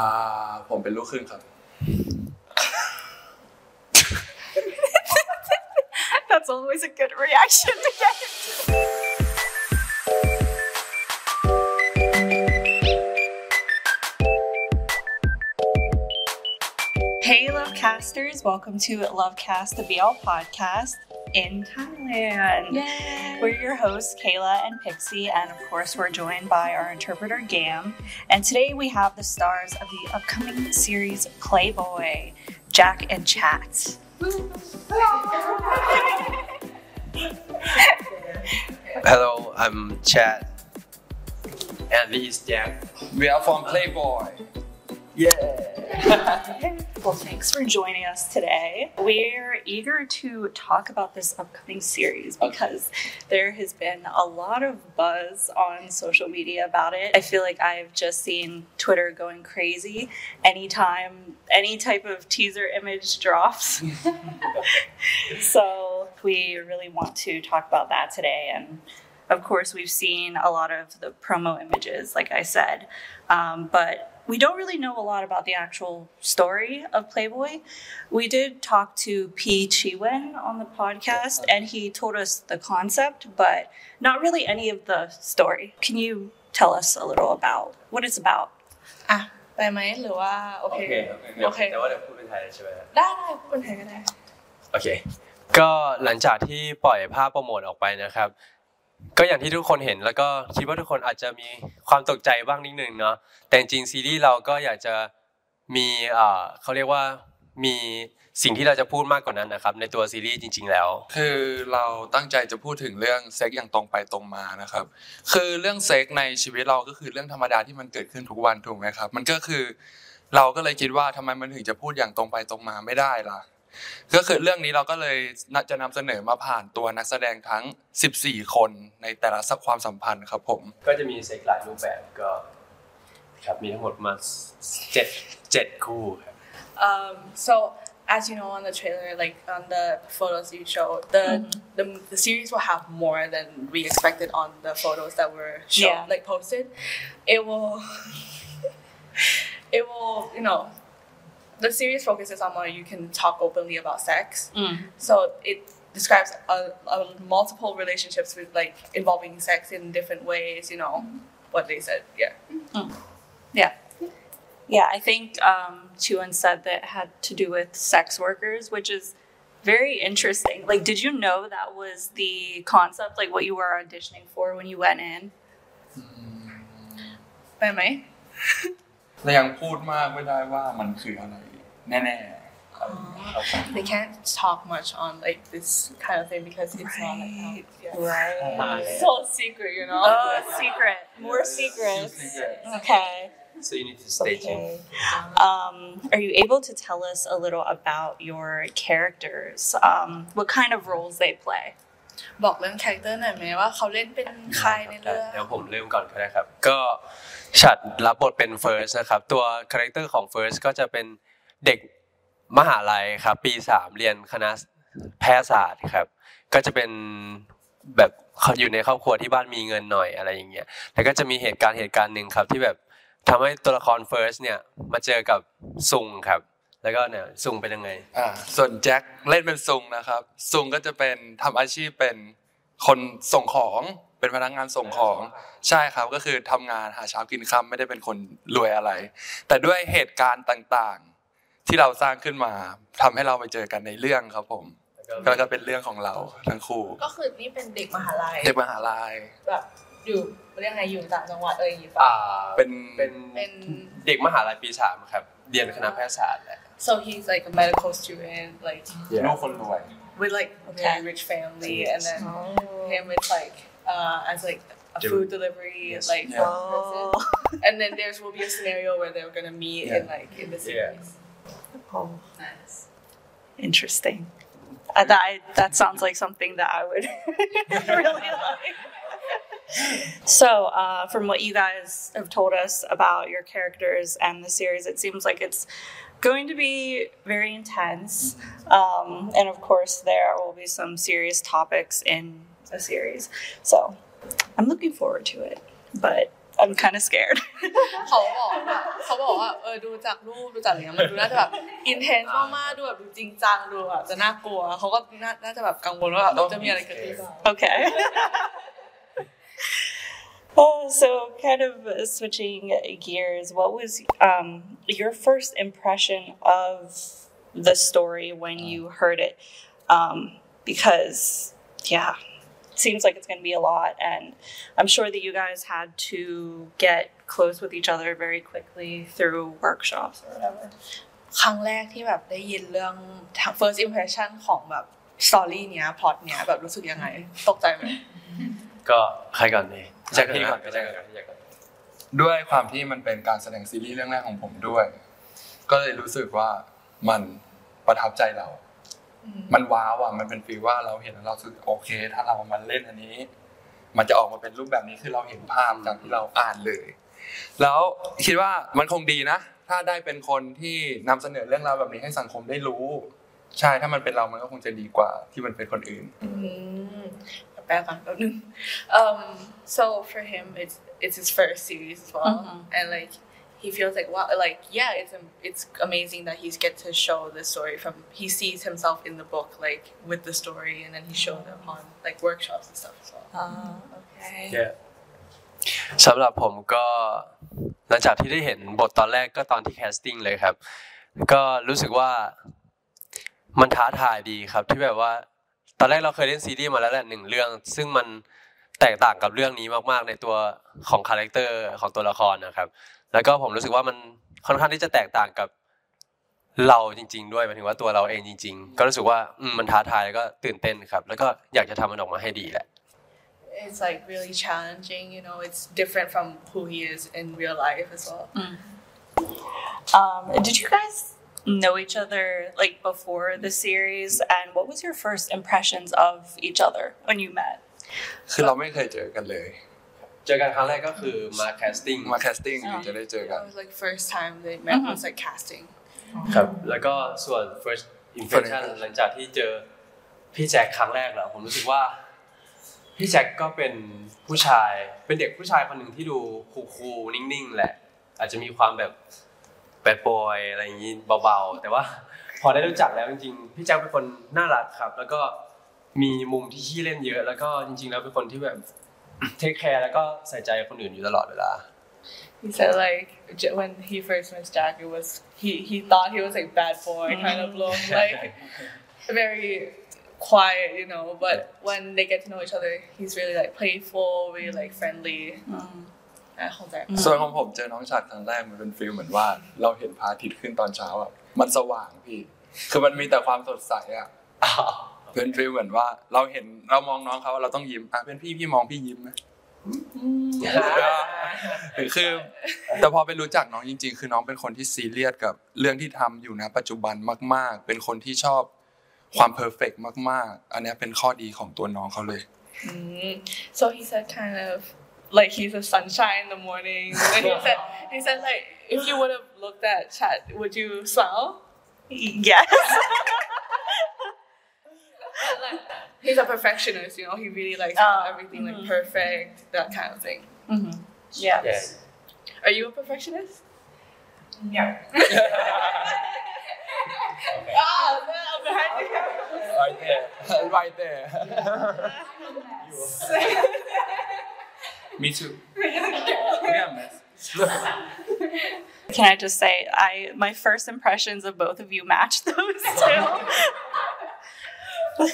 อ่าผมเป็นลูกครึ่งครับ That's always a good reaction to get. Hey, Lovecasters! Welcome to Lovecast, the BL podcast in Thailand. We're your hosts, Kayla and Pixie, and of course, we're joined by our interpreter, Gam. And today we have the stars of the upcoming series Playboyy, Jack and Chat. Hello, I'm Chat. And this is Jack. We are from Playboyy Well, thanks for joining us today. We're eager to talk about this upcoming series because there has been a lot of buzz on social media about it. I feel like I've just seen Twitter going crazy anytime any type of teaser image drops. so, we really want to talk about that today. And of course, we've seen a lot of the promo images, like I said, um, but we don't really know a lot about the actual story of Playboyy. We did talk to P. Chiwen on the podcast, and he told us the concept, but not really any of the story. Can you tell us a little about what it's about? อ่ะไปไหมหรือว่าโอเคโอเคแต่ว่าเดี๋ยวพูดเป็นไทยใช่ไหมได้ได้พูดเป็นไทยก็ได้โอเคก็หลังจากที่ปล่อยภาพโปรโมทออกไปนะครับ ก็อย่างที่ทุกคนเห็นแล้วก็คิดว่าทุกคนอาจจะมีความตกใจบ้างนิดนึงเนาะแต่จริงซีรีส์เราก็อยากจะมีเขาเรียกว่ามีสิ่งที่เราจะพูดมากกว่านั้นนะครับ ในตัวซีรีส์จริง ๆ แล้ว คือเราตั้งใจจะพูดถึงเรื่องเซ็กอย่างตรงไปตรงมานะครับ คือเรื่องเซ็กในชีวิตเราก็คือเรื่องธรรมดาที่มันเกิดขึ้นทุกวันถูกไหมครับ มันก็คือเราก็เลยคิดว่าทำไมมันถึงจะพูดอย่างตรงไปตรงมาไม่ได้ล่ะ ก็คือเรื่องนี้เราก็เลยจะนำเสนอมาผ่านตัวนักแสดงทั้ง 14 คนในแต่ละสักความสัมพันธ์ครับผมก็จะมีเซ็กหลายรูปแบบก็ครับมีทั้งหมดประมาณเจ็ดเจ็ดคู่ครับ um so as you know on the trailer like on the photos you showed the the, the series will have more than we expected on the photos that were shown Yeah. like posted it will it will you know the series focuses on where you can talk openly about sex so it describes a, a multiple relationships with like involving sex in different ways you know what they said yeah Yeah. Yeah, I think um, Chuan said that it had to do with sex workers, which is very interesting. Like, did you know that was the concept, like what you were auditioning for when you went in? ไปไหม แต่ยังพูดมากไม่ได้ว่ามันคืออะไร แน่ๆครับครับ they can't talk much on like this kind of thing because it's not like out. Yeah. Right. so secret, you know. Oh, secret. More secrets. Okay. so you need to stay tuned Okay. Um, are you able to tell us a little about your characters? Um, what kind of roles they play? บอกเรื่องคาแรคเตอร์หน่อยไหมว่าเขาเล่นเป็นใครในเรื่อง เดี๋ยวผมเริ่มก่อนก็ได้ครับ ก็ฉัดรับบทเป็นเฟิร์สนะครับ ตัวคาแรคเตอร์ของเฟิร์สก็จะเป็น เด็กมหาลัยครับ ปีสามเรียนคณะแพทยศาสตร์ครับ ก็จะเป็นแบบอยู่ในครอบครัวที่บ้านมีเงินหน่อยอะไรอย่างเงี้ยแล้วก็จะมีเหตุการณ์เหตุการณ์หนึ่งครับ ที่แบบทำให้ตัวละครเฟิร์สเนี่ยมาเจอกับซุงครับ แล้วก็เนี่ยซุงเป็นยังไงอ่าส่วนแจ็คเล่นเป็นซุงนะครับซุงก็จะเป็นทำอาชีพเป็นคนส่งของเป็นพนักงานส่งของใช่ครับก็คือทำงานหาเช้ากินค่ำไม่ได้เป็นคนรวยอะไร แต่ด้วยเหตุการณ์ต่างๆ ที่เราสร้างขึ้นมาทำให้เราไปเจอกันในเรื่องครับผม ก็ก็เป็นเรื่องของเราทั้งคู่ ก็คือนี่เป็นเด็กมหาลัยเด็กมหาลัยแบบอยู่เรียกไงอยู่ต่างจังหวัดเอะไรอย่างงี้ป่ะอ่าเป็นเป็นเป็นเด็กมหาลัยปีสามครับเรียนคณะแพทยศาสตร์แหละ so he's like a medical student like ลูกคนรวย with like a very rich family and then him it's like uh as like a food delivery like Yeah. person and then there's will be a scenario where they're gonna meet in Yeah. like in the series Oh, nice interesting. Uh, that I, that sounds like something that I would really like. So, uh, from what you guys have told us about your characters and the series, it seems like it's going to be very intense. Um, and of course, there will be some serious topics in the series. So, I'm looking forward to it, but I'm kind of scared. okay. Oh, so kind of uh, switching gears, what was um, your first impression of the story when mm. you heard it? Um, because, yeah. Seems like it's going to be a lot, and I'm sure that you guys had to get close with each other very quickly through workshops or whatever. ครั้งแรกที่แบบได้ยินเรื่อง first impression ของแบบ story เนี้ย plot เนี้ยแบบรู้สึกยังไง ตกใจไหมก็ใครก่อนดีแจ็คพี่ก่อนก็แจ็คก่อนแจ็คก่อนด้วยความที่มันเป็นการแสดงซีรีส์เรื่องแรกของผมด้วย ก็เลยรู้สึกว่ามันประทับใจเรา มันว้าวอะมันเป็นฟีลว่าเราเห็นแล้วเราสึกโอเค ถ้าเรามาเล่นอันนี้ มันจะออกมาเป็นรูปแบบนี้คือเราเห็นภาพจากที่เราอ่านเลย แล้วคิดว่ามันคงดีนะ ถ้าได้เป็นคนที่นำเสนอเรื่องราวแบบนี้ให้สังคมได้รู้ ใช่ถ้ามันเป็นเรามันก็คงจะดีกว่าที่มันเป็นคนอื่นอืมแปลก่อนแป๊บนึง um so for him it's it's his first series as well and like he feels like wow like yeah it's am- it's amazing that he's get to show the story from he sees himself in the book like with the story and then he showed them on like workshops and stuff as well okay สำหรับผมก็หลังจากที่ได้เห็นบทตอนแรกก็ตอนที่แคสติ้งเลยครับ ก็รู้สึกว่ามันท้าทายดีครับที่แบบว่า ตอนแรกเราเคยเล่นซีรีส์มาแล้วแหละหนึ่งเรื่อง ซึ่งมัน แตกต่างกับเรื่องนี้มากๆ ในตัวของคาแรคเตอร์ของตัวละครนะครับ แล้วก็ผมรู้สึกว่ามันค่อนข้างที่จะแตกต่างกับเราจริง ๆ ด้วยหมายถึงว่าตัวเราเองจริง ๆ ก็รู้สึกว่าอืมมันท้าทายแล้วก็ตื่นเต้นครับ แล้วก็อยากจะทำมันออกมาให้ดีแหละ it's like really challenging you know it's different from who he is in real life as well Um, did you guys know each other like before the series? And what was your first impressions of each other when you met? คือเราไม่เคยเจอกันเลย เจอกันครั้งแรกก็คือมาแคสติ้งมาแคสติ้งถึงจะได้เจอกัน it was like first time they met was like casting ครับแล้วก็ส่วน first impression หลังจากที่เจอพี่แจ็คครั้งแรกแล้วผมรู้สึกว่าพี่แจ็คก็เป็นผู้ชาย เป็นเด็กผู้ชายคนหนึ่งที่ดูคูลๆนิ่งๆแหละ อาจจะมีความแบบแบดบอยอะไรอย่างนี้เบาๆ แต่ว่าพอได้รู้จักแล้วจริงๆ พี่แจ็คเป็นคนน่ารักครับ แล้วก็ มีมุมที่ขี้เล่นเยอะ แล้วก็จริง ๆ แล้วเป็นคนที่แบบเทคแคร์แล้วก็ใส่ใจคนอื่นอยู่ตลอดเวลา He said like j- when he first met Jack, it was he he thought he was like bad boy kind of look, like very quiet, you know. But when they get to know each other, he's really like playful, really like friendly. I hold that. ส่วนของผมเจอน้องฉัดครั้งแรกมันเป็นฟีลเหมือนว่า เราเห็นพระอาทิตย์ขึ้นตอนเช้าอะมันสว่างพี่ คือมันมีแต่ความสดใสอะ เป็นฟีลเหมือนว่า เราเห็นเรามองน้องเขาเราต้องยิ้มอะเป็นพี่พี่มองพี่ยิ้มไหมคือแต่พอไปรู้จักน้องจริง ๆ คือน้องเป็นคนที่ซีเรียสกับเรื่องที่ทำอยู่นะปัจจุบันมาก ๆ เป็นคนที่ชอบความเพอร์เฟกมาก ๆ อันเนี้ยเป็นข้อดีของตัวน้องเขาเลย Mm. So he said kind of like he's a sunshine in the morning. And he said he said like if you would have looked at Chat, would you smile? Yes. Like, he's a perfectionist, you know. He really likes Oh. everything like perfect, that kind of thing. Mm-hmm. Yeah. Yeah. Are you a perfectionist? Yeah. Ah, no, behind you. right there right there me too yeah mess Can I just say, I my first impressions of both of you match those two.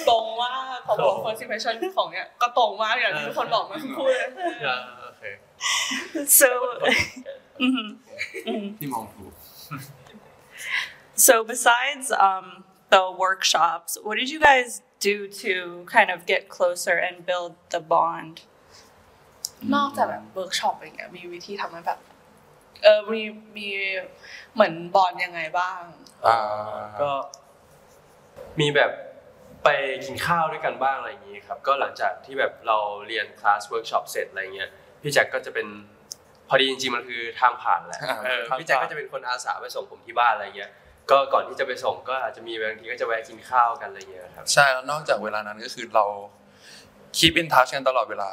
ตรงมากของผม first impression ของเนี่ยก็ตรงมากอย่างที่ทุกคนบอกมาพูดเลยโอเค so, mhm, mhm. ที่มองถูก so besides um, the workshops, what did you guys do to kind of get closer and build the bond? นอกจากแบบเวิร์กช็อปอะไรเงี้ยมีวิธีทำให้แบบเออมีมีเหมือนบอลยังไงบ้างอ่าก็มีแบบ ไปกินข้าวด้วยกันบ้างอะไรอย่างนี้ครับก็หลังจากที่แบบเราเรียนคลาสเวิร์กช็อปเสร็จอะไรเงี้ยพี่แจ็คก็จะเป็นพอดีจริงๆมันคือทางผ่านแหละอ่าเออทางผ่านพี่แจ็คก็จะเป็นคนอาสาไปส่งผมที่บ้านอะไรเงี้ยก็ก่อนที่จะไปส่งก็อาจจะมีบางทีก็จะแวะกินข้าวกันอะไรเงี้ยครับใช่แล้วนอกจากเวลานั้นก็คือเรา keep in touch กันตลอดเวลา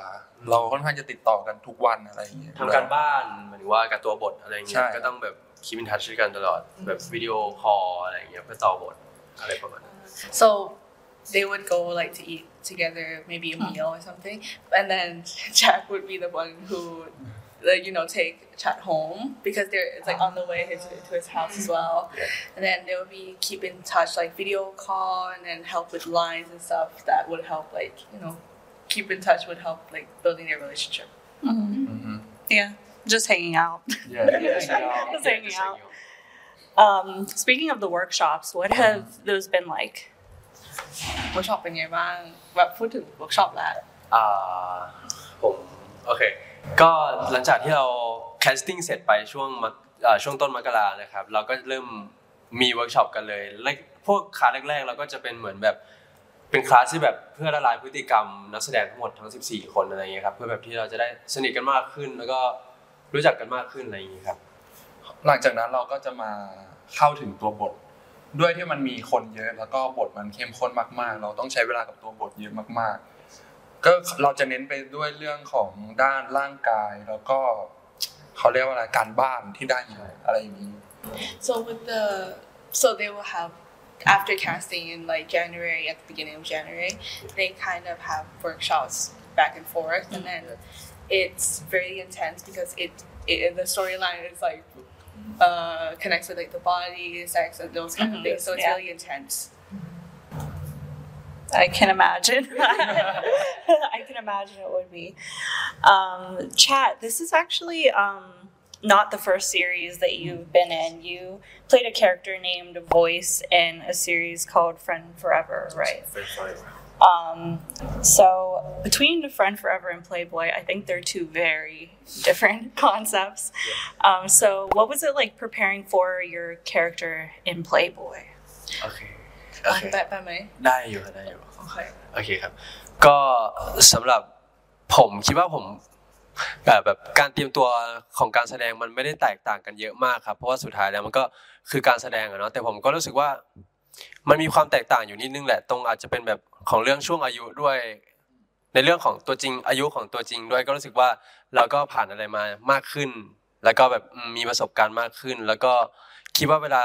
เราค่อนข้างจะติดต่อกันทุกวันอะไรอย่างเงี้ยทำการบ้านหมายถึงว่ากับตัวบทอะไรเงี้ใช่ยก็ต้องแบบคีบินทัชด้วยกันตลอดแบบวิดีโอคอลอะไรเงี้ยเพื่อต่อบทอะไรประมาณนั้น so they would go like to eat together maybe a meal or something. And then Jack would be the one who like you know take Chat home because they're it's like on the way to, to his house as well. And then they would be keep in touch like video call and then help with lines and stuff that would help like you know keep in touch would help like building their relationship. Mm-hmm. Mm-hmm. Yeah, just hanging out. Yeah. hanging Just hanging out. Um, speaking of the workshops, what uh-huh. have those been like? เวิร์กช็อปเป็นไงบ้างแบบพูดถึงเวิร์กช็อปแล้วอ่าผมโอเคก็หลังจากที่เราแคสติ้งเสร็จไปช่วงมกอ่าช่วงต้นมกรานะครับ เราก็เริ่มมีเวิร์กช็อปกันเลยและพวกคลาสแรกๆ เราก็จะเป็นเหมือนแบบเป็นคลาสที่แบบเพื่อละลายพฤติกรรมนักแสดงทั้งหมดทั้ง 14 คนอะไรอย่างเงี้ยครับเพื่อแบบที่เราจะได้สนิทกันมากขึ้น แล้วก็รู้จักกันมากขึ้นอะไรอย่างเงี้ยครับ หลังจากนั้นเราก็จะมาเข้าถึงตัวบท ด้วยที่มันมีคนเยอะ แล้วก็บทมันเข้มข้นมากๆ เราต้องใช้เวลากับตัวบทเยอะมากๆ ก็เราจะเน้นไปด้วยเรื่องของด้านร่างกายแล้วก็เขาเรียกว่าอะไรการบ้านที่ได้มาอะไรอย่างนี้ So with the so they will have after casting in like January at the beginning of January, they kind of have workshops back and forth, and then it's very intense because it, it the storyline is like uh connects with like the body, sex, and those kind of things. So it's Yeah. really intense. I can imagine. I can imagine it would be. Um, chat, this is actually um, not the first series that you've been in. You played a character named Voice in a series called Friend Forever, right? Um, so between Friend Forever and Playboy, I think they're two very different concepts. Um, so what was it like preparing for your character in Playboy? โอเคโอเคแบบแบบไหมได้อยู่ครับได้อยู่โอเคโอเคครับ ก็สำหรับผมคิดว่าผมแบบแบบการเตรียมตัวของการแสดงมันไม่ได้แตกต่างกันเยอะมากครับเพราะว่าสุดท้ายแล้วมันก็คือการแสดงอะเนาะแต่ผมก็รู้สึกว่ามันมีความแตกต่างอยู่นิดนึงแหละตรงอาจจะเป็นแบบ ของเรื่องช่วงอายุด้วย ในเรื่องของตัวจริงอายุของตัวจริงด้วยก็รู้สึกว่าเราก็ผ่านอะไรมามากขึ้น แล้วก็แบบมีประสบการณ์มากขึ้น แล้วก็คิดว่าเวลา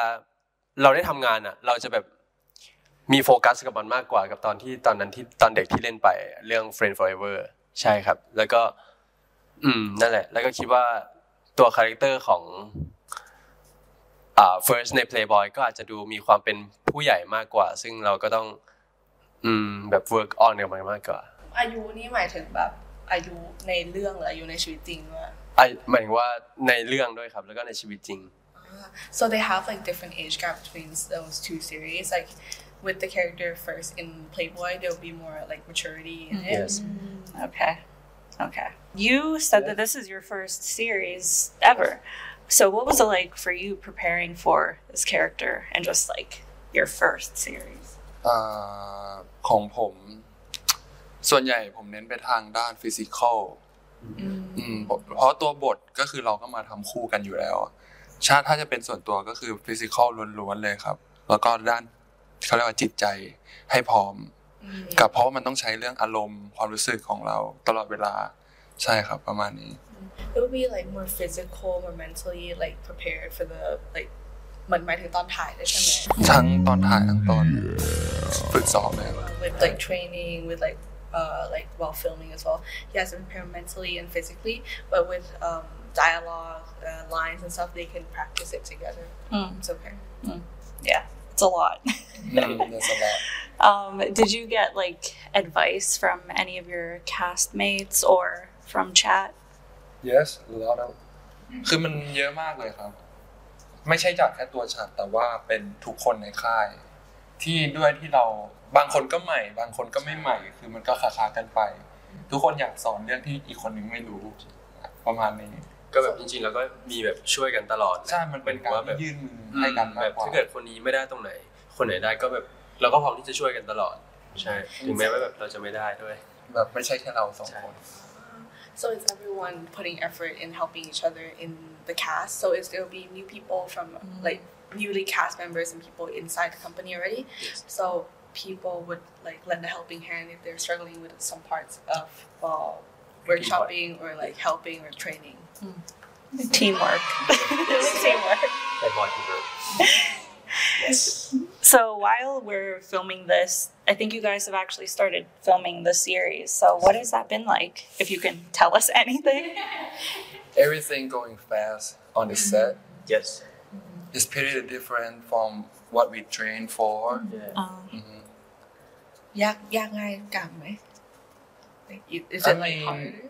เราได้ทำงานอะ เราจะแบบมีโฟกัสกับมันมากกว่ากับตอนที่ตอนนั้นที่ตอนเด็กที่เล่นไปเรื่อง Friend Forever ใช่ครับ แล้วก็ อืมนั่นแหละ แล้วก็คิดว่าตัวคาแรคเตอร์ของอ่า First ใน Playboy ก็อาจจะดูมีความเป็นผู้ใหญ่มากกว่า ซึ่งเราก็ต้อง อืมแบบ work on กับมันมากกว่า อายุนี่หมายถึงแบบอายุในเรื่องหรืออายุในชีวิตจริงว่า?ไอหมายถึงว่าในเรื่องด้วยครับแล้วก็ในชีวิตจริง so they have like different age gap between those two series. Like with the character first in Playboyy there'll be more like maturity in it. Yes. Mm-hmm. Okay. Okay. You said that this is your first series ever. So what was it like for you preparing for this character and just like your first series? อ่าของผม ส่วนใหญ่ผมเน้นไปทางด้านฟิสิกอลอืมเพราะตัวบทก็คือเราก็มาทำคู่กันอยู่แล้วอะชาติถ้าจะเป็นส่วนตัวก็คือฟิสิกอลล้วนๆเลยครับ แล้วก็ด้านเขาเรียกว่าจิตใจให้พร้อม กับเพราะว่ามันต้องใช้เรื่องอารมณ์ความรู้สึกของเราตลอดเวลาใช่ครับประมาณนี้ it would be like more physical more mentally like prepared for the like เหมือนหมายถึงตอนถ่ายด้วยใช่ไหม ทั้งตอนถ่ายทั้งตอนฝึกซ้อมเลย with like training with like uh like while filming as well he has to prepare mentally and physically but with um dialogue uh, lines and stuff they can practice it together it's okay Yeah, it's a lot. There's a lot Um, did you get like advice from any of your castmates or from chat? yes a lot of คือมันเยอะมากเลยครับ ไม่ใช่จากแค่ตัวฉันแต่ว่าเป็นทุกคนในค่าย ที่ด้วยที่เราบางคนก็ใหม่ บางคนก็ไม่ใหม่ คือมันก็คาๆกันไป ทุกคนอยากสอนเรื่องที่อีกคนนึงไม่รู้ประมาณนี้ ก็แบบจริงๆเราก็มีแบบช่วยกันตลอดใช่มันเป็นการว่าแบบที่ยื่นมือให้กันมาแบกบกว่าถ้าเกิดคนนี้ไม่ได้ตรงไหน คนไหนได้ก็แบบเราก็พร้อมที่จะช่วยกันตลอด ใช่ ถึงแม้ว่าแบบเราจะไม่ได้ด้วย แบบไม่ใช่แค่เราสองคน So it's everyone putting effort in helping each other in the cast. So it's there'll be new people from mm. like newly cast members and people inside the company already. Yes. So people would like lend a helping hand if they're struggling with some parts of uh, workshopping or like helping or training. Mm. Teamwork. Teamwork. Yes. So while we're filming this, I think you guys have actually started filming the series. So what has that been like? If you can tell us anything. everything going fast on the set yes is pretty different from what we trained for Um, ยากยากง่ายกางไหม like it- is I it like mean- harder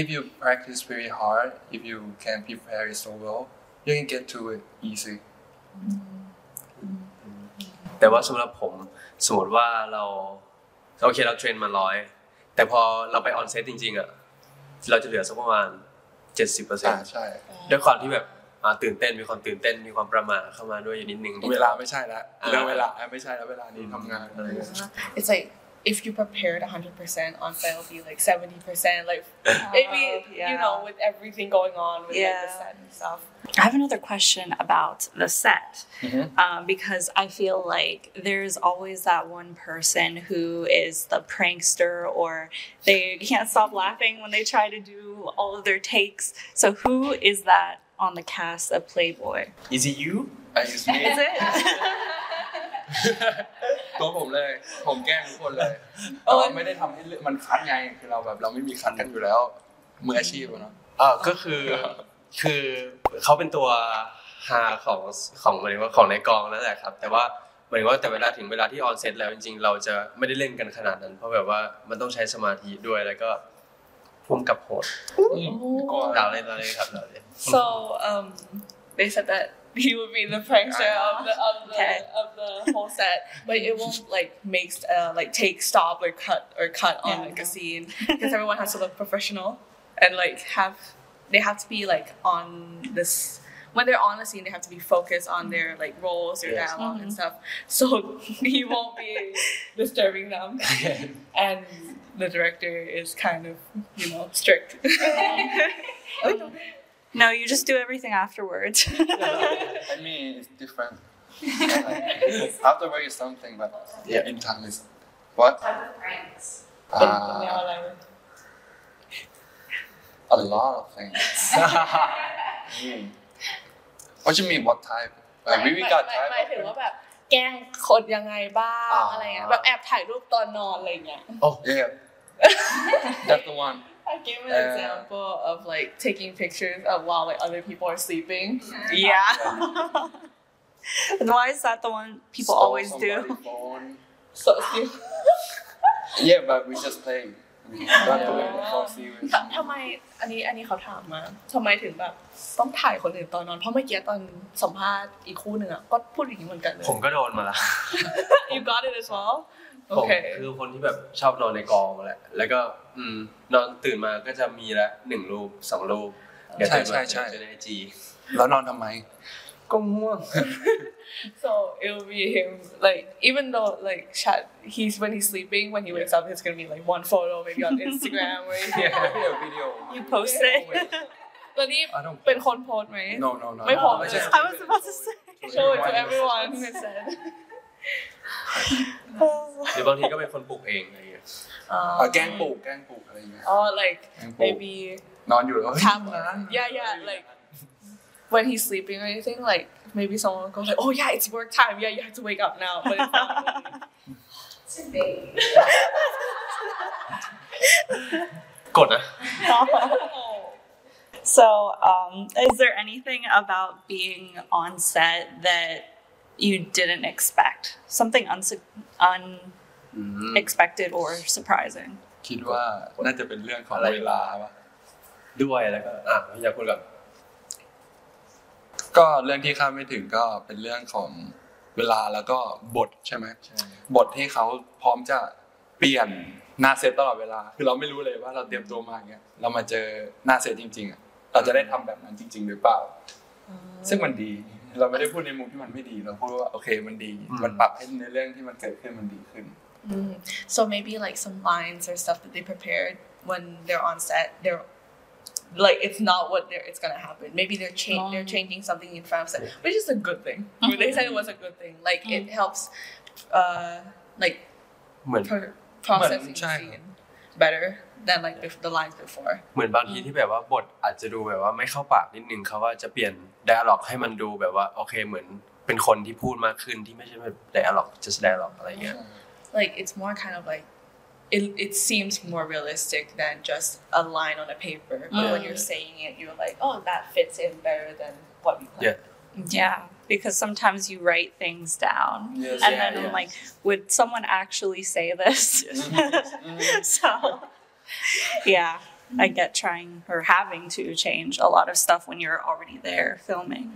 if you practice very hard if you can prepare it so well you can get to it easy แต่ว่าสำหรับผม สมมติว่าเราโอเคเราเทรนมาร้อยแต่พอเราไปออนเซตจริงๆอะเราจะเหลือสักประมาณ70%อ่าใช่ด้วยความที่แบบอ่าตื่นเต้นมีความตื่นเต้นมีความประหมาเข้ามาด้วยอยู่นิดนึงเวลาไม่ใช่แล้วเรื่องเวลาไม่ใช่แล้วเวลานี้ทำงานอะไรเงี้ย it's like if you prepared 100% on set will be like 70% like maybe you yeah. know with everything going on with like the set and stuff I have another question about the set um, because I feel like there's always that one person who is the prankster or they can't stop laughing when they try to do all of their takes. So who is that on the cast of Playboyy? is it you I use me Is it? ตัวผมเลย ผมแกล้งทุกคนเลยแต่ว่าไม่ได้ทำให้เรื่องมันคัดไงคือเราแบบเราไม่มีคัดกันอยู่แล้วมืออาชีพอะเนาะอ่าก็คือคือเขาเป็นตัวฮาของของหมายถึงว่าของในกองนั่นแหละครับ แต่ว่าหมายถึงว่าแต่เวลาถึงเวลาที่ออนเซตแล้วจริงๆ เราจะไม่ได้เล่นกันขนาดนั้น เพราะแบบว่ามันต้องใช้สมาธิด้วยแล้วก็พุ่มกับโหดก็เราเล่นเราเล่นครับเราเล่น so um they said that he would be the prankster of the of the Okay. of the whole set but it won't like make uh, like take stop or cut or cut on Yeah. like a scene because everyone has to look professional and like have they have to be like on this when they're on a scene they have to be focused on their like roles their Yes. dialogue and stuff so he won't be disturbing them and the director is kind of you know strict No, you just do everything afterwards. I mean it's different afterward is something but Yeah. in time is what uh, a lot of things Mm. what you mean what type like we, we got หมายหมายถึง type ว่าแบบแกล้งคนยังไงบ้าง อ่า อะไรเงี้ยแบบแอบถ่ายรูปตอนนอนอะไรเงี้ย oh yeah that's the one I gave an Uh, example of like taking pictures of while like other people are sleeping yeah. and why is that the one people Stole always do? somebody's phone. so yeah but we just play we don't do it for serious ทำทำไมอันนี้อันนี้เขาถามมาทำไมถึงแบบต้องถ่ายคนอื่นตอนนอนเพราะเมื่อกี้ตอนสัมภาษณ์อีกคู่หนึ่งอ่ะก็พูดอย่างนี้เหมือนกันเลย ผมก็โดนมาละ you got it as well ผม okay คือคนที่แบบชอบนอนในกองแหละแล้วก็อืมนอนตื่นมาก็จะมีละหนึ่งรูปสองรูปเดี๋ยวตื่นมาใช่ใช่ใช่จะในไอจีแล้วนอนทำไมก็ง่วง So it'll be him, like even though like chat, he's when he's sleeping, when he wakes up, it's gonna be like one photo maybe on Instagram or video video You post it. ตอนนี้ I don't เป็นคนโพสต์ไหม no no no ไม่พอ I just I was about to say. show it to everyone he said หรือบางทีก็เป็นคนปลุกเองอะไรอย่างเงี้ยแกล้งปลุกแกล้งปลุกอะไรอย่างเงี้ย like maybe นอนอยู่แล้วเฮ้ย Yeah, yeah. Like when he's sleeping or anything, like maybe someone goes like, "Oh yeah, it's work time. Yeah, you have to wake up now." But it's not กดนะ eh? So, um, is there anything about being on set that you didn't expect? Something unsu- unexpected or surprising? คิดว่าน่าจะเป็นเรื่องของเวลาป่ะด้วยแล้วก็อะอยากพูดก่อนก็เรื่องที่คาดไม่ถึงก็เป็นเรื่องของเวลาแล้วก็บทใช่ไหมบทที่เขาพร้อมจะเปลี่ยนหน้าเซตตลอดเวลา คือเราไม่รู้เลยว่าเราเตรียมตัวมาอย่างเงี้ยเรามาเจอหน้าเซตจริง ๆอะเราจะได้ทำแบบนั้นจริง ๆ หรือเปล่า ซึ่งมันดี เราไม่ได้พูดในมุมที่มันไม่ดี เราพูดว่าโอเคมันดี มันปรับให้ในเรื่องที่มันเกิดขึ้นมันดีขึ้น Mm. So maybe like some lines or stuff that they prepared when they're on set, they're like it's not what they're it's gonna happen. Maybe they're cha- they're changing something in front of set, which is a good thing. They said it was a good thing. Like it helps, uh, like เหมือน pro- processing the Chai. scene better than like bef- the lines before. เหมือนบางทีที่แบบว่าบทอาจจะดูแบบว่าไม่เข้าปากนิดนึงเขาว่าจะเปลี่ยน dialog ให้มันดูแบบว่าโอเคเหมือนเป็นคนที่พูดมากขึ้นที่ไม่ใช่แบบ dialog just dialog อะไรเงี้ย Like it's more kind of like. It, it seems more realistic than just a line on a paper. But when you're saying it, you're like, oh, that fits in better than what we planned. Yeah. Yeah, because sometimes you write things down. Yes. and Yeah, then I'm yeah. like, would someone actually say this? so, yeah, I get trying or having to change a lot of stuff when you're already there filming.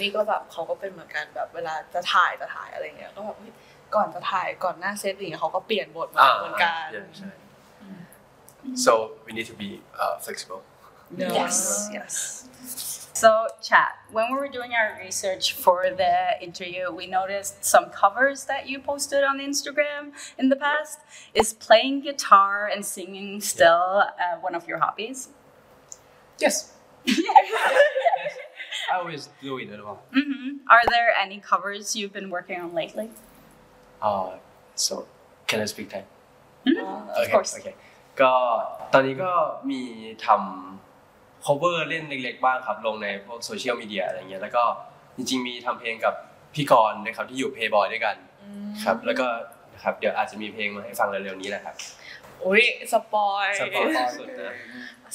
นี่ก็แบบเขาก็เป็นเหมือนกันแบบเวลาจะถ่ายจะถ่ายอะไรเงี้ยก็แบบเฮ้ยก่อนจะถ่ายก่อนหน้าเซตอะไรเงี้ยเขาก็เปลี่ยนบทมา อ่า เหมือนกัน yeah, ใช่ so we need to be uh, flexible Yes, yes. so, Chat, when we were doing our research for the interview, we noticed some covers that you posted on Instagram in the past. Is playing guitar and singing still uh, one of your hobbies? Yes. yes. I always do it as. Mm -hmm. Are there any covers you've been working on lately? Uh, so, can I speak Thai? Mm -hmm. uh, okay, of course. Okay. ก็ตอนนี้ก็มีทำ cover เล่นเล็กๆบ้างครับลงในพวกโซเชียลมีเดียอะไรเงี้ยแล้วก็จริง ๆ มีทำเพลงกับพี่กรณ์นะครับที่อยู่ Playboy ด้วยกันครับ แล้วก็นะครับเดี๋ยวอาจจะมีเพลงมาให้ฟังเร็วๆนี้แหละครับอุ้ยสปอยสปอยล์สุดนะ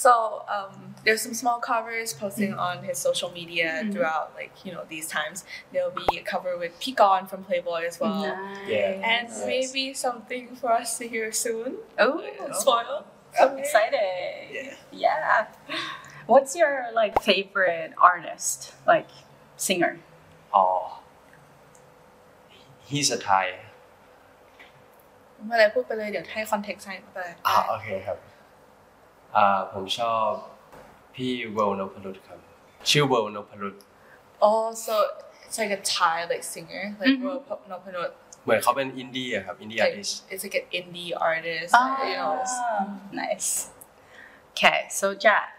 So um, there's some small covers posting on his social media throughout like you know these times. There'll be a cover with Pecan from Playboy as well. Yeah. And maybe something for us to hear soon. Oh, Spoil. I'm excited. Yeah. What's your like favorite artist, like singer? อ๋อ he's a Thai เมื่อไรพูดไปเลยเดี๋ยวให้คอนเทกต์ให้ไป อ่าโอเคครับ อ่าผมชอบพี่เวลนพรุตครับ ชื่อเวลนพรุต Oh, so it's like a Thai like singer, like Ro no no เหมือนเขาเป็นอินดี้อะครับ อินดี้อาร์ like ติส it's like an indie artist. You know. Ah, nice. Okay, so Jack,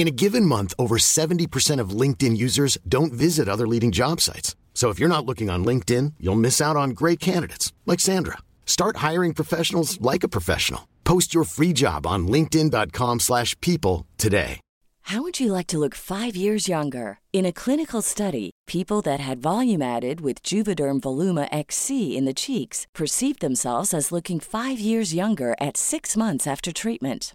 In a given month, over 70% of LinkedIn users don't visit other leading job sites. So if you're not looking on LinkedIn, you'll miss out on great candidates like Sandra. Start hiring professionals like a professional. Post your free job on linkedin.com/people today. How would you like to look five years younger? In a clinical study, people that had volume added with Juvederm Voluma XC in the cheeks perceived themselves as looking five years younger at six months after treatment.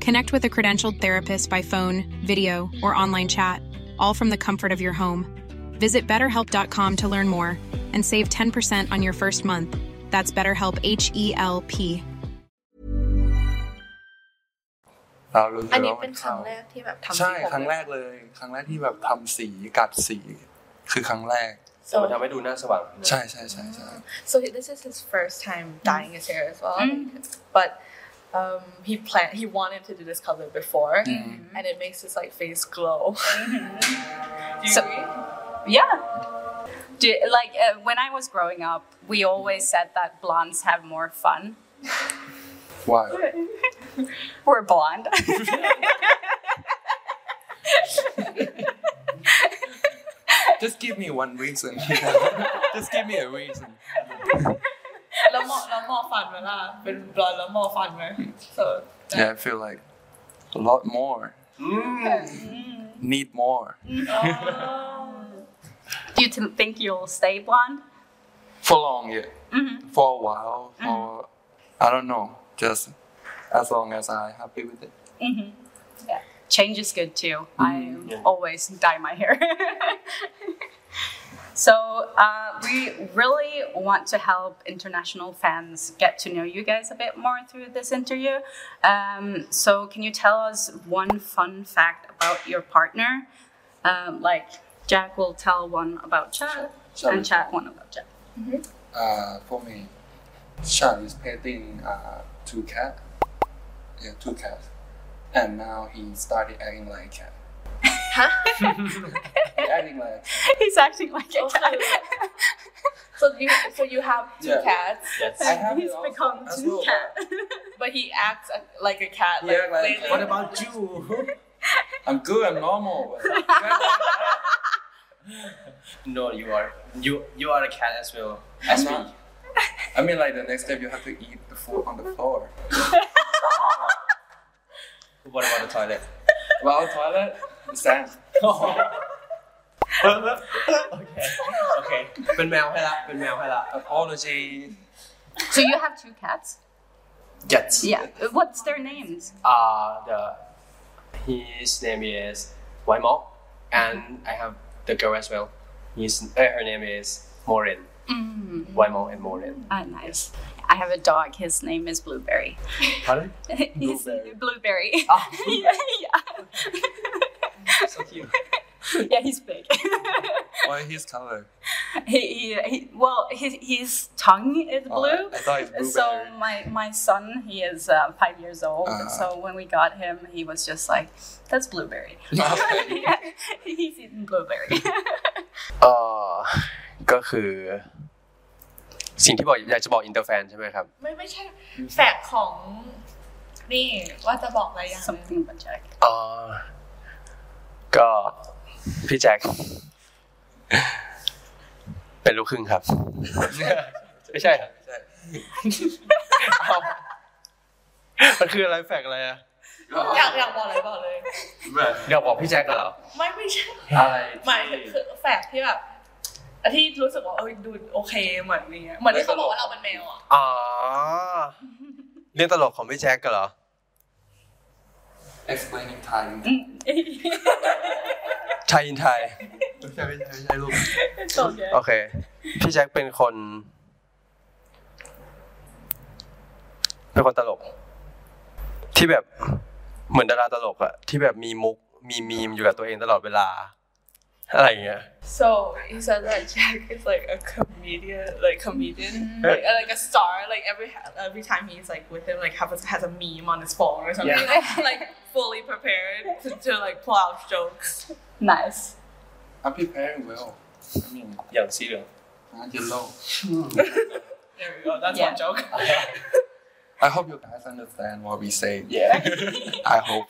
Connect with a credentialed therapist by phone, video, or online chat, all from the comfort of your home. Visit betterhelp.com to learn more and save 10% on your first month. That's BetterHelp H E L P. เรารู้สึก อันนี้ ว่า เป็ มัน น ครั้ เข้าง แรกที่แบบทำ ใช่ สีผม ครั้งแรกเลย ครั้งแรกที่แบบทำสีกัดสีคือครั้งแรก แต่มันทำให้ดูหน้าสว่างนะ ใช่ใช่ใช่ใช่ So he- this is his first time dyeing his hair as well, but um, he planned he wanted to do this color before, and it makes his like face glow. do you So- agree? Yeah. Do, like uh, when I was growing up, we always said that blondes have more fun. why We're blonde. just give me one reason just give me a reason แล้วมอแล้วมอฟันไหมล่ะเป็นบลอนด์แล้วมอฟันไหม so yeah I feel like a lot more need more Do you t- think you'll stay blonde? for long yeah for a while for I don't know just as long as I happy with it Yeah. Change is good too. I always dye my hair. so uh, we really want to help international fans get to know you guys a bit more through this interview. Um, so can you tell us one fun fact about your partner? Um, like Jack will tell one about Chat, Shall and we? Chat one about Jack. uh, for me Chat is painting uh, two cat yeah two cats and now he started acting like a cat he acting like He's acting like a cat. so you so you have two Yeah. cats Yes. I have He's it also become two well, cat. but he acts like a cat Yeah, like, like- lately. What about you? I'm good. I'm normal. No you are you you are a cat as well as me. I mean, like the next step, you have to eat the food on the floor. What about the toilet Well, toilet, sand. โอเค โอเค เป็นแมวให้ละ เป็นแมวให้ละ Apology. So you have two cats? Yes Yeah. What's their names? Uh, the his name is Waimo and I have the girl as well. His uh, her name is Maureen. Waimo and Maureen. Ah, nice. I have a dog. His name is Blueberry. Pardon? He's Blueberry. Blueberry. Ah. yeah, yeah. So cute. yeah, he's big. What is his color? he, he, he, well, his, his tongue is Oh, blue. I thought it's so blueberry. my my son, he is uh, five years old. Ah. So when we got him, he was just like, "That's blueberry." Okay. Yeah, he's eating blueberry. เอ่อก็คือ สิ่งที่บอกอยากจะบอกอินเตอร์แฟนใช่ไหมครับ ไม่ไม่ใช่แฟกของนี่ว่าจะบอกอะไรอย่าง something about Jack อ๋อ ก็พี่แจ็คเป็นลูกครึ่งครับ ไม่ใช่เหรอเอามันคืออะไรแฟกอะไรอะอยากอยากบอกอะไรบอกเลยเดี๋ยวบอกพี่แจ็คกันเหรอไม่ไม่ใช่อะไรหมายถึงคือแฟกที่แบบที่รู้สึกว่าเออดูโอเคเหมือนนี้เหมือนที่เขาบอกว่าเราเป็นแมวอะอ๋อเรื่องตลกของพี่แจ็คกันเหรอ explaining time ไทยอินไทยไม่ใช่ไม่ใช่ไม่ใช่ลูกโอเค พี่แจ็คเป็นคน เป็นคนตลก ที่แบบเหมือนดาราตลกอะที่แบบมีมุกมีมีมอยู่กับตัวเองตลอดเวลา อะไรอย่างเงี้ย So he said that Jack is like a comedian, like comedian, like, like a star. Like every every time he's like with him, like has has a meme on his phone or something, like fully prepared to, to like pull out jokes. nice I'm preparing well I mean อย่างสีเหลือง yellow There we go. That's Yeah. one joke. I hope you guys understand what we say Yeah. I hope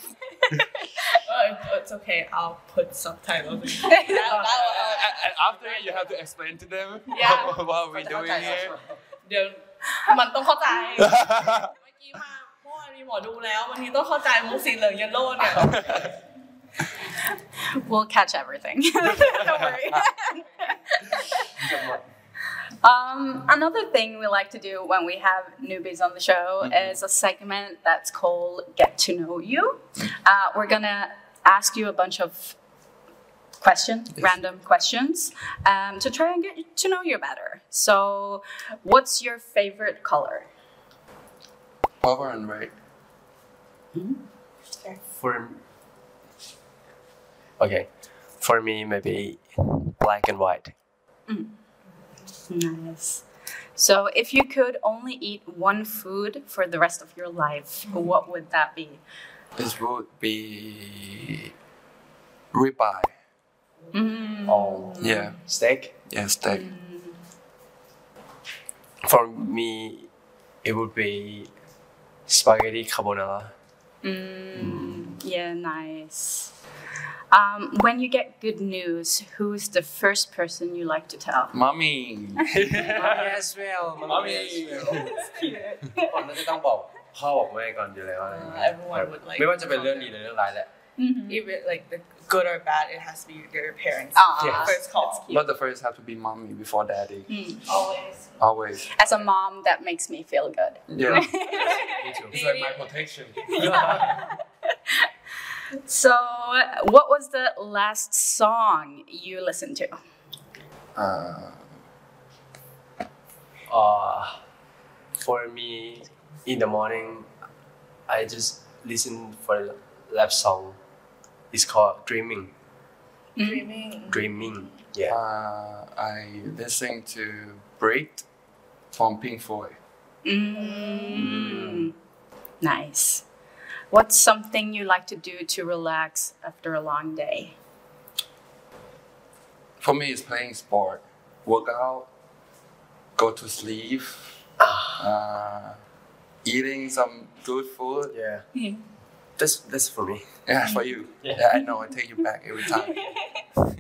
Oh, it- it's okay. I'll put subtitles. In. that, that, and after you have to explain to them Yeah. what we doing here เดี๋ยวมันต้องเข้าใจ เมื่อกี้มาเมื่อวานมีหมอดูแล้ววันนี้ต้องเข้าใจมุกสีเหลืองเยลโล่เนี่ย we'll catch everything don't worry Um, another thing we like to do when we have newbies on the show is a segment that's called Get to Know You. Uh, we're gonna ask you a bunch of questions, random questions, um, to try and get to know you better. So, what's your favorite color? Purple and red For okay, for me maybe black and white. Nice. So, if you could only eat one food for the rest of your life, what would that be? This would be ribeye mm. Oh, yeah steak. yeah steak mm. For me, it would be spaghetti carbonara. Yeah, nice. Um, when you get good news, who's the first person you like to tell? mommy as well, mommy as well. คนก็จะต้องบอกพ่อบอกแม่ก่อนอยู่แล้วอะไรอย่างเงี้ย everyone would like ไม่ว่าจะเป็นเรื่องดีหรือเรื่องร้ายแหละ even like the good or bad it has to be your parents. Aw. Yes. first call. But the first have to be mommy before daddy. Always. Always. As a mom, that makes me feel good. yeah. Me too. it's like my protection. So, what was the last song you listened to? uh, Uh, for me, in the morning, I just listen for the rap song. It's called Dreaming. dreaming Dreaming. Yeah. uh, I listen to Break from Pink Floyd Mm. Nice. What's something you like to do to relax after a long day? For me, it's playing sport, work out, go to sleep, uh, eating some good food. Yeah. That's that's for me. Yeah, for you. Yeah. Yeah, I know. I take you back every time.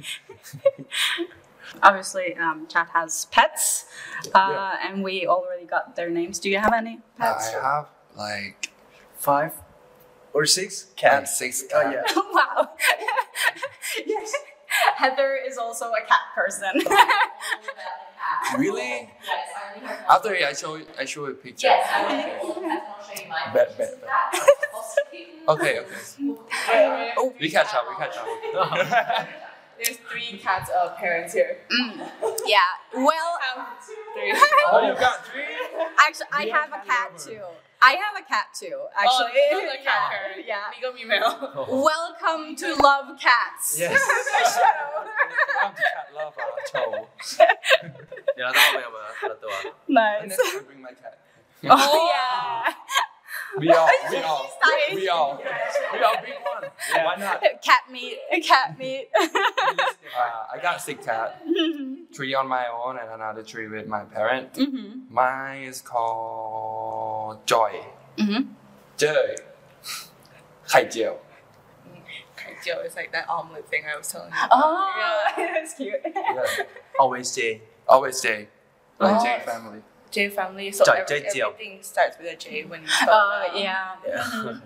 Obviously, um, Chat has pets, uh, and we already got their names. Do you have any pets? I have like Five or six like cats. six Oh cats. yeah. wow. yes. Heather is also a cat person. Really? Yes. After I show you, I show you a picture. Bet, bet, bet. Okay, okay. oh, we catch up, we catch up. There's three cats of parents here. Mm. Yeah. Well, three. oh, you got three? Actually, I have, have a cat lover. too. I have a cat too, actually. Oh, a cat yeah. yeah. Legal female. Oh. Welcome to Love Cats. Yes. Welcome to Cat yeah, a Nice. And I bring my cat. oh, yeah. We all, we all, we, we all, we all be one. Yeah. Why not? Cat meat, cat meat. uh, I got a sick cat. Mm-hmm. Tree on my own and another tree with my parent. Mm-hmm. Mine is called Joy. Mm-hmm. Joy. Kai Joe. Kai Jiao is like that omelet thing I was telling you. Oh, yeah. that's cute. yeah. Always stay, Always stay. Like oh. Jay family. J family. So Joy, every- Jaijiao. everything starts with a J when you spell Oh, it out. yeah.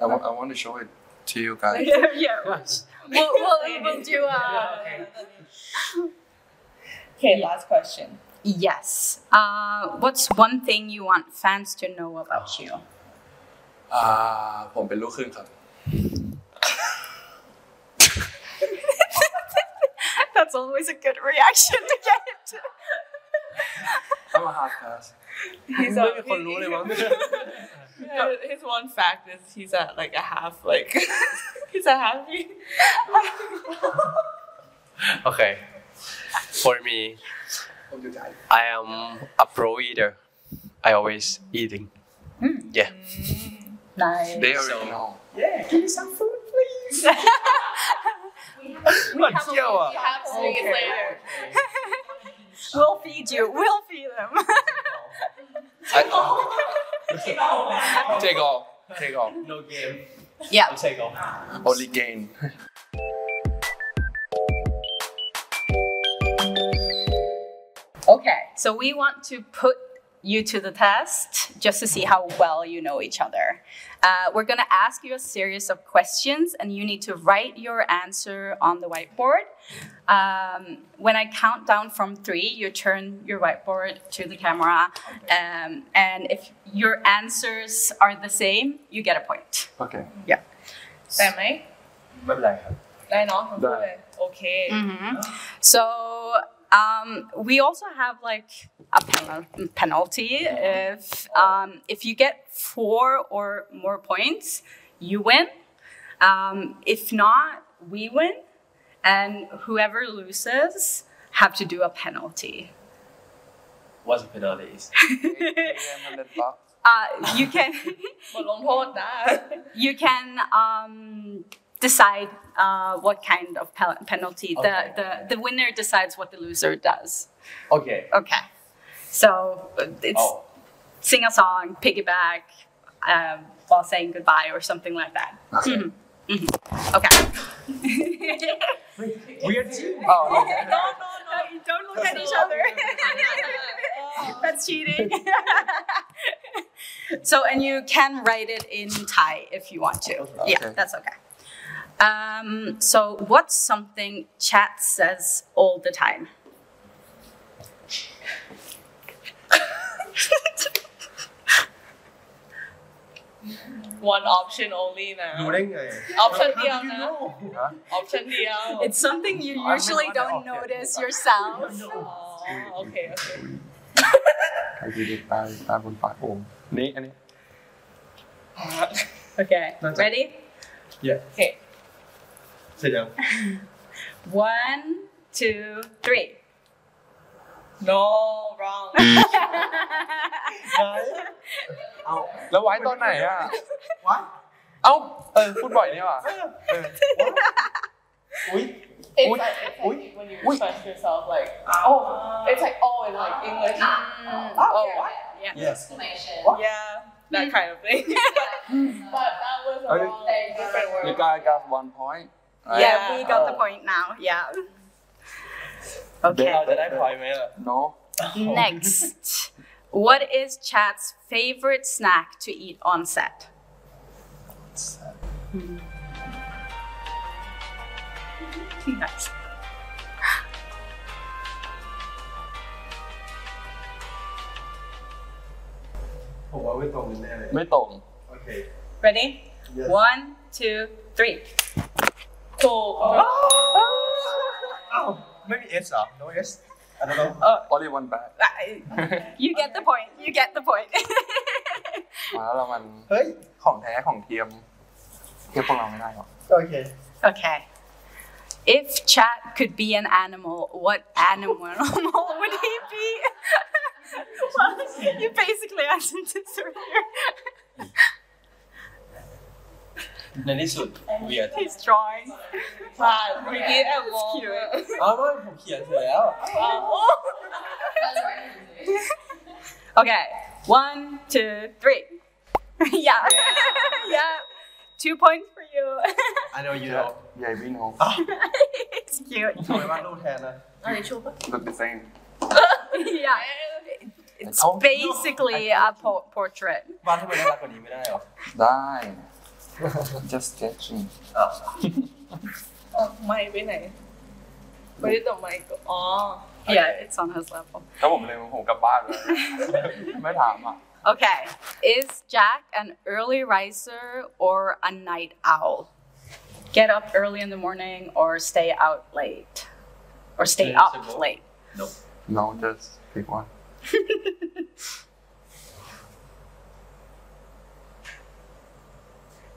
I want, I want to show it to you guys. yeah, yeah. We'll, we'll, we'll do a. Okay, last question. Yes. Uh, what's one thing you want fans to know about you? อ่าผมเป็นลูกครึ่งครับ That's always a good reaction to get. I'm a half caste. He's a, he, he, his one fact is he's at like a half like he's a happy. okay. For me, I am a pro eater. I always eating. Mm. Yeah. Nice. They already so, know. Yeah. Give me some food, please. we have, we have, we have okay. later. Okay. We'll feed you. We'll feed them. I, Take all Take all no game yeah. take off Only gain Okay. So we want to put you to the test just to see how well you know each other. Uh, we're going to ask you a series of questions, and you need to write your answer on the whiteboard. Um, when I count down from three, you turn your whiteboard to the camera, um, and if your answers are the same, you get a point. Okay ได้ไหม ไม่เป็นไรครับ ได้เนาะทั้งคู่เลยโอเค So um, we also have like a pen penalty if um, if you get four or more points, you win. Um, if not, we win, and whoever loses have to do a penalty. What's a penalty? uh, you can. you can um, decide uh, what kind of pe- penalty the, Okay. the the winner decides what the loser does. okay Okay. So uh, it's oh sing a song, piggyback, um, while saying goodbye or something like that. Mhm. Mhm. Okay. weird team no, no, no, you don't look at each other. That's cheating. so, and you can write it in Thai if you want to. Yeah, that's okay. Um, so, what's something chat says all the time? one option only นะ รู้ได้ไง option เดียวนะ option เดียว It's something you usually don't notice yourself. อ๋อโอเคโอเค ใครคือเด็กตาตาบนปากโอ่งนี่อันนี้ Okay, ready? yeah โ อเค เสร็จยัง One, two, three. no wrong แล้วไว้ตอนไหนอ่ะเอ้า เออพูดบ่อยนี่หว่าเออ อุ้ย It's like, it's like when you express yourself like oh it's like oh in like English oh what Yeah. yes yeah that kind of thing but that was a Okay. wrong different word You guys got one point Yeah, yeah we got oh. the point now. Yeah. Okay. Did, I point me? No. Next. what is Chat's favorite snack to eat on set? Mm. Nice. Ready? Yes. One, two, three. ถูก อ้าวไม่มี S เหรอ no S I don't know only one bad You get the point. You get the point. มาแล้วเรามัน เฮ้ย ของแท้ของเทียมเทียบพวกเราไม่ได้หรอก โอเค okay. If Chat could be an animal, what animal would he be? well, you basically answered this earlier. ในที่สุดเวีย He's drawing. ผ่านเมื่อกี้แอบมองอะ อ้าวไม่ผมเขียนเสร็จแล้ว Okay, one, two, three. yeah. yeah. Two points for you. I know you know ใหญ่พี่น้อง it's cute. ทำไมวาดรูปแทนนะ look the same yeah. It's basically a po- portrait. วาดให้มันน่ารักกว่านี้ไม่ได้หรอ ได้ just sketching อ้าว เอาไม่ไปไหนไม่ได้ต่อไม่ก็อ๋อ Yeah, it's on his level. ถ้าผมเลยผมกลับบ้านเลย ไม่ถามอ่ะ Okay. Is Jack an early riser or a night owl? Get up early in the morning or stay out late? Or stay up Sensible. late? no just pick one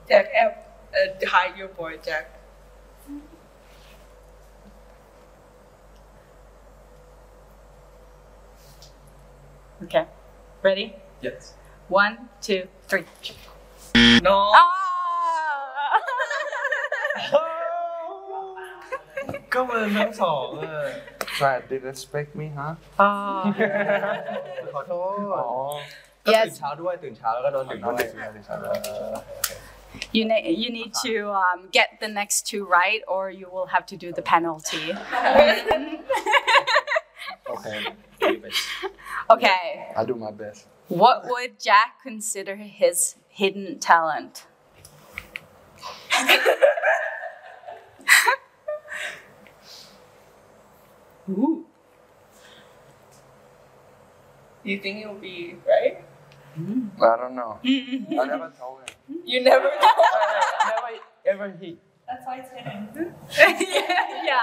Jack แอบเอ่อ hide your boy Jack Okay. Ready? yes One, two, three. no Ah! ก็มันทั้งสองอ่ะ try to respect me ฮะ Ah. ขอโทษ อ๋อ ก็ Yes. ตื่นเช้าด้วยตื่นเช้าแล้วก็นอนดึกด้วย you, ne- you need to um, get the next two right or you will have to do the penalty. okay. Okay. I'll do my best. What would Jack consider his hidden talent? Ooh. You think it will be right? I don't know. I never told him. You never know. never ever hit. That's why it's getting. yeah. yeah.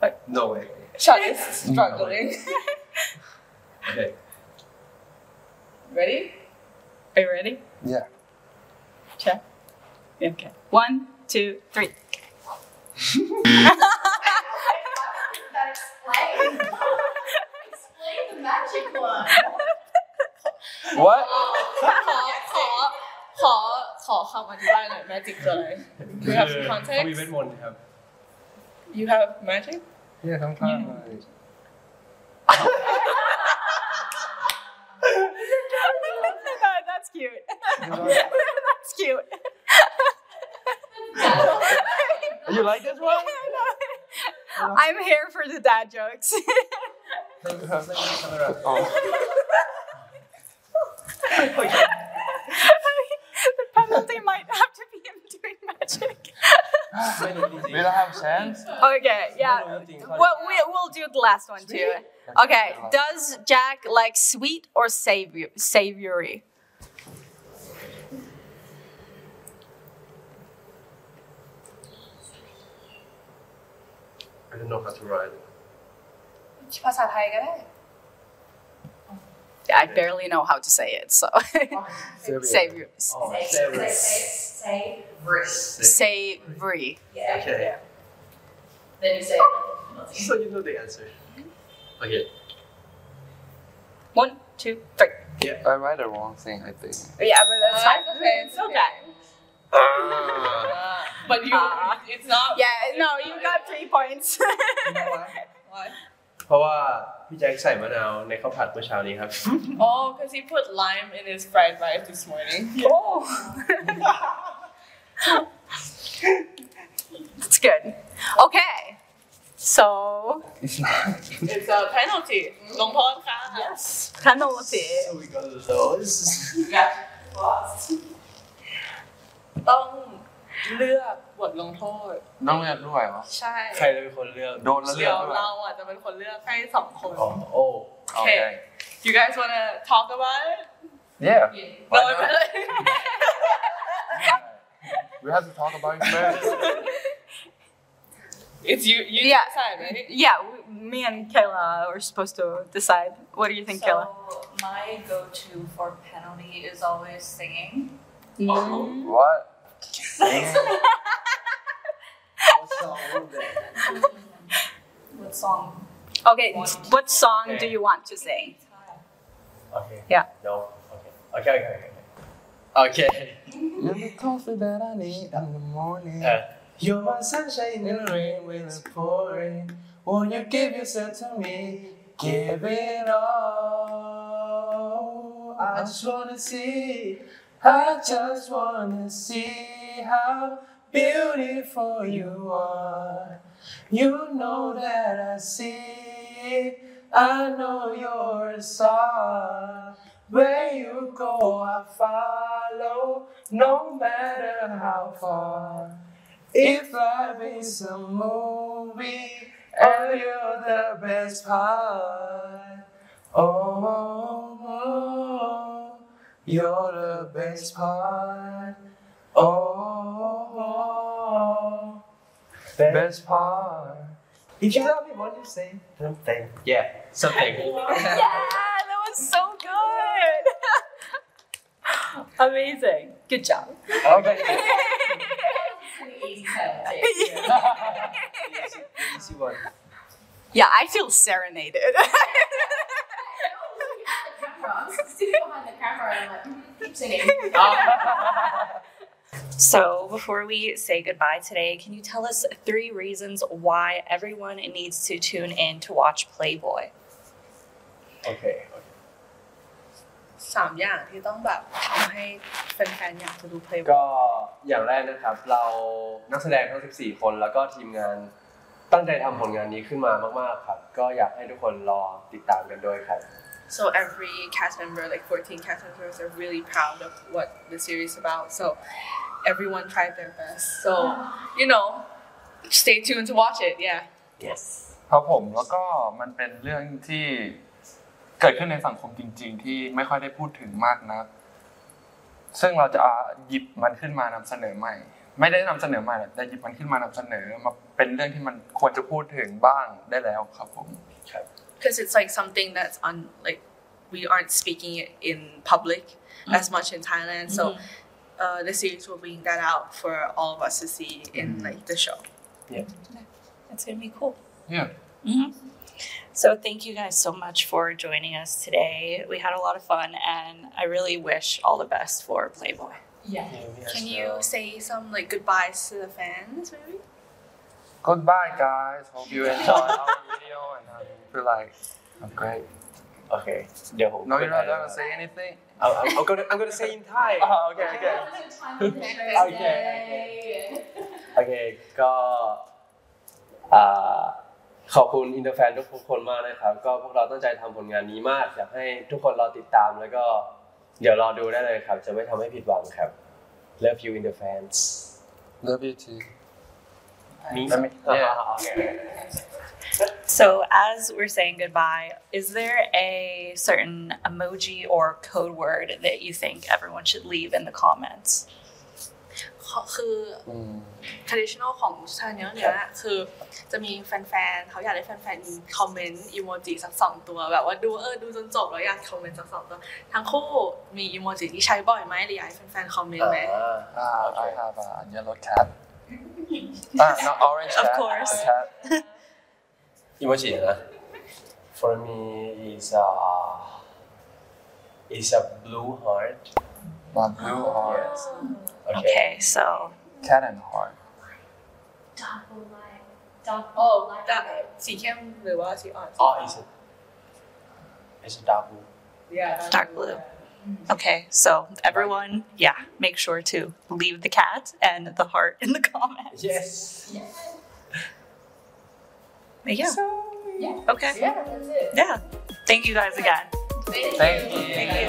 Like, no way. Chat is struggling. No okay. Ready? Are you ready? Yeah. Check. Okay. One, two, three. that explains. Explain the magic one. What? ขอขอคำอธิบายหน่อย magic คืออะไร Do you have some เขามีเวท context มนต์ครับ you have magic เนี่ยข้างๆเลย That's cute. That's cute. you like this one I'm here for the dad jokes. the we don't have sense Okay, yeah. Well, we, we'll do the last one too. Okay, does Jack like sweet or savor, savory? I don't know how to write ภาษาไทยก็ได้ I barely know how to say it, so savory. oh savory Savory. okay then you say so you know the answer okay One, two, three. I write the wrong thing I think Yeah, but that's fine. It's okay, it's okay. but you it's not Yeah, no, you got three points. Why? เพราะว่า พี่แจ็คใส่มะนาวในข้าวผัดเมื่อเช้านี้ครับ Oh, because he put lime in his fried rice this morning. oh. That's good. Okay. So, it's not It's a penalty. ลงโทษค่ะ yes, penalty. we got those ต้องเลือก บทลงโทษ ต้องเลือกด้วยเหรอ ใช่ ใครจะเป็นคนเลือก โดนแล้วเลื เดี๋ อย ก ว ด้วย เราอ่ะจะเป็นคนเลือกให้สองคน อ๋อโอ้ โอเค You guys wanna talk about it? yeah No, Why not? we have to talk about it first It's you. You Yeah. decide, right? Yeah, we- me and Kayla are supposed to decide. What do you think, Kayla? So my go-to for penalty is always singing. what What song? Okay, what song do you want to sing? Okay. Yeah. No. Okay. Okay. Okay. okay. Okay. You're the coffee that I need in the morning. Uh, You're my sunshine in the rain when it's pouring. Won't you give yourself to me? Give it all. I just wanna see. I just wanna see how beautiful you are. You know that I see. I know you're a star. Where you go, I follow, no matter how far. If life is a movie, and you're the best part. Oh, oh, you're the best part. Oh, oh, best part. If you love me, won't you say something? yeah, something. yeah, that was so good. Amazing. Good job. Okay. Easy one. Yeah, I feel serenaded. So, before we say goodbye today, can you tell us three reasons why everyone needs to tune in to watch Playboyy? Okay. สามอย่างที่ต้องแบบทำให้แฟนๆอยากจะดูเพลย์บอย ก็อย่างแรกนะครับ so every cast member like 14 cast members are really proud of what the series is about so everyone tried their best. So you know, stay tuned to watch it. Yeah. yes ครับผมแล้วก็มันเป็นเรื่องที่เกิดขึ้นในสังคมจริง ๆ ที่ไม่ค่อยได้พูดถึงมากนะ ซึ่งเราจะหยิบมันขึ้นมานำเสนอใหม่ ไม่ได้นำเสนอใหม่หรอกแต่หยิบมันขึ้นมานำเสนอมาเป็นเรื่องที่มันควรจะพูดถึงบ้างได้แล้วครับผม because it's like something that's on like we aren't speaking it in public as much in Thailand. So uh, the series will bring that out for all of us to see in like the show. yeah That's going to be cool. yeah hmm So, thank you guys so much for joining us today. We had a lot of fun, and I really wish all the best for Playboyy. Yeah. Can you say some like goodbyes to the fans, maybe? goodbye guys hope you enjoy our video and I feel like I'm great okay เดี๋ยวผม no you're not gonna say anything I'm, I'm, I'm gonna I'm gonna say in Thai oh okay okay โอเคโอเคก็อ่าขอบคุณอินเตอร์แฟนทุกคนมากนะครับ ก็พวกเราตั้งใจทำผลงานนี้มากอยากให้ทุกคนรอติดตามแล้วก็เดี๋ยวรอดูได้เลยครับ จะไม่ทำให้ผิดหวังครับ Love you in the fans love you too Me? Let me- yeah. Ah, okay. So, as we're saying goodbye, is there a certain emoji or code word that you think everyone should leave in the comments? คือ traditional ของชาแนลเนี้ยคือจะมีแฟนๆเขาอยากได้แฟนๆคอมเมนต์อีโมจิสักสองตัวแบบว่าดูเออดูจนจบแล้วอยากคอมเมนต์สักสองตัว ทั้งคู่มีอีโมจิที่ใช้บ่อยไหมหรืออยากให้แฟนๆคอมเมนต์ไหม Ah, I have a yellow cat. ah, not orange Of cat. course. a cat. Emoji นะ For me is a is a blue heart My blue heart. Okay Okay, so Cat and heart. โอ้ดสีเข้มหรือว่าสีอ่อน Oh is it is it dark blue dark blue. Okay, so everyone, yeah, make sure to leave the cat and the heart in the comments. Yes Yeah. So, yeah. Okay. Yeah, that's it. Yeah. Thank you guys again. Thank you. Thank you. Thank you.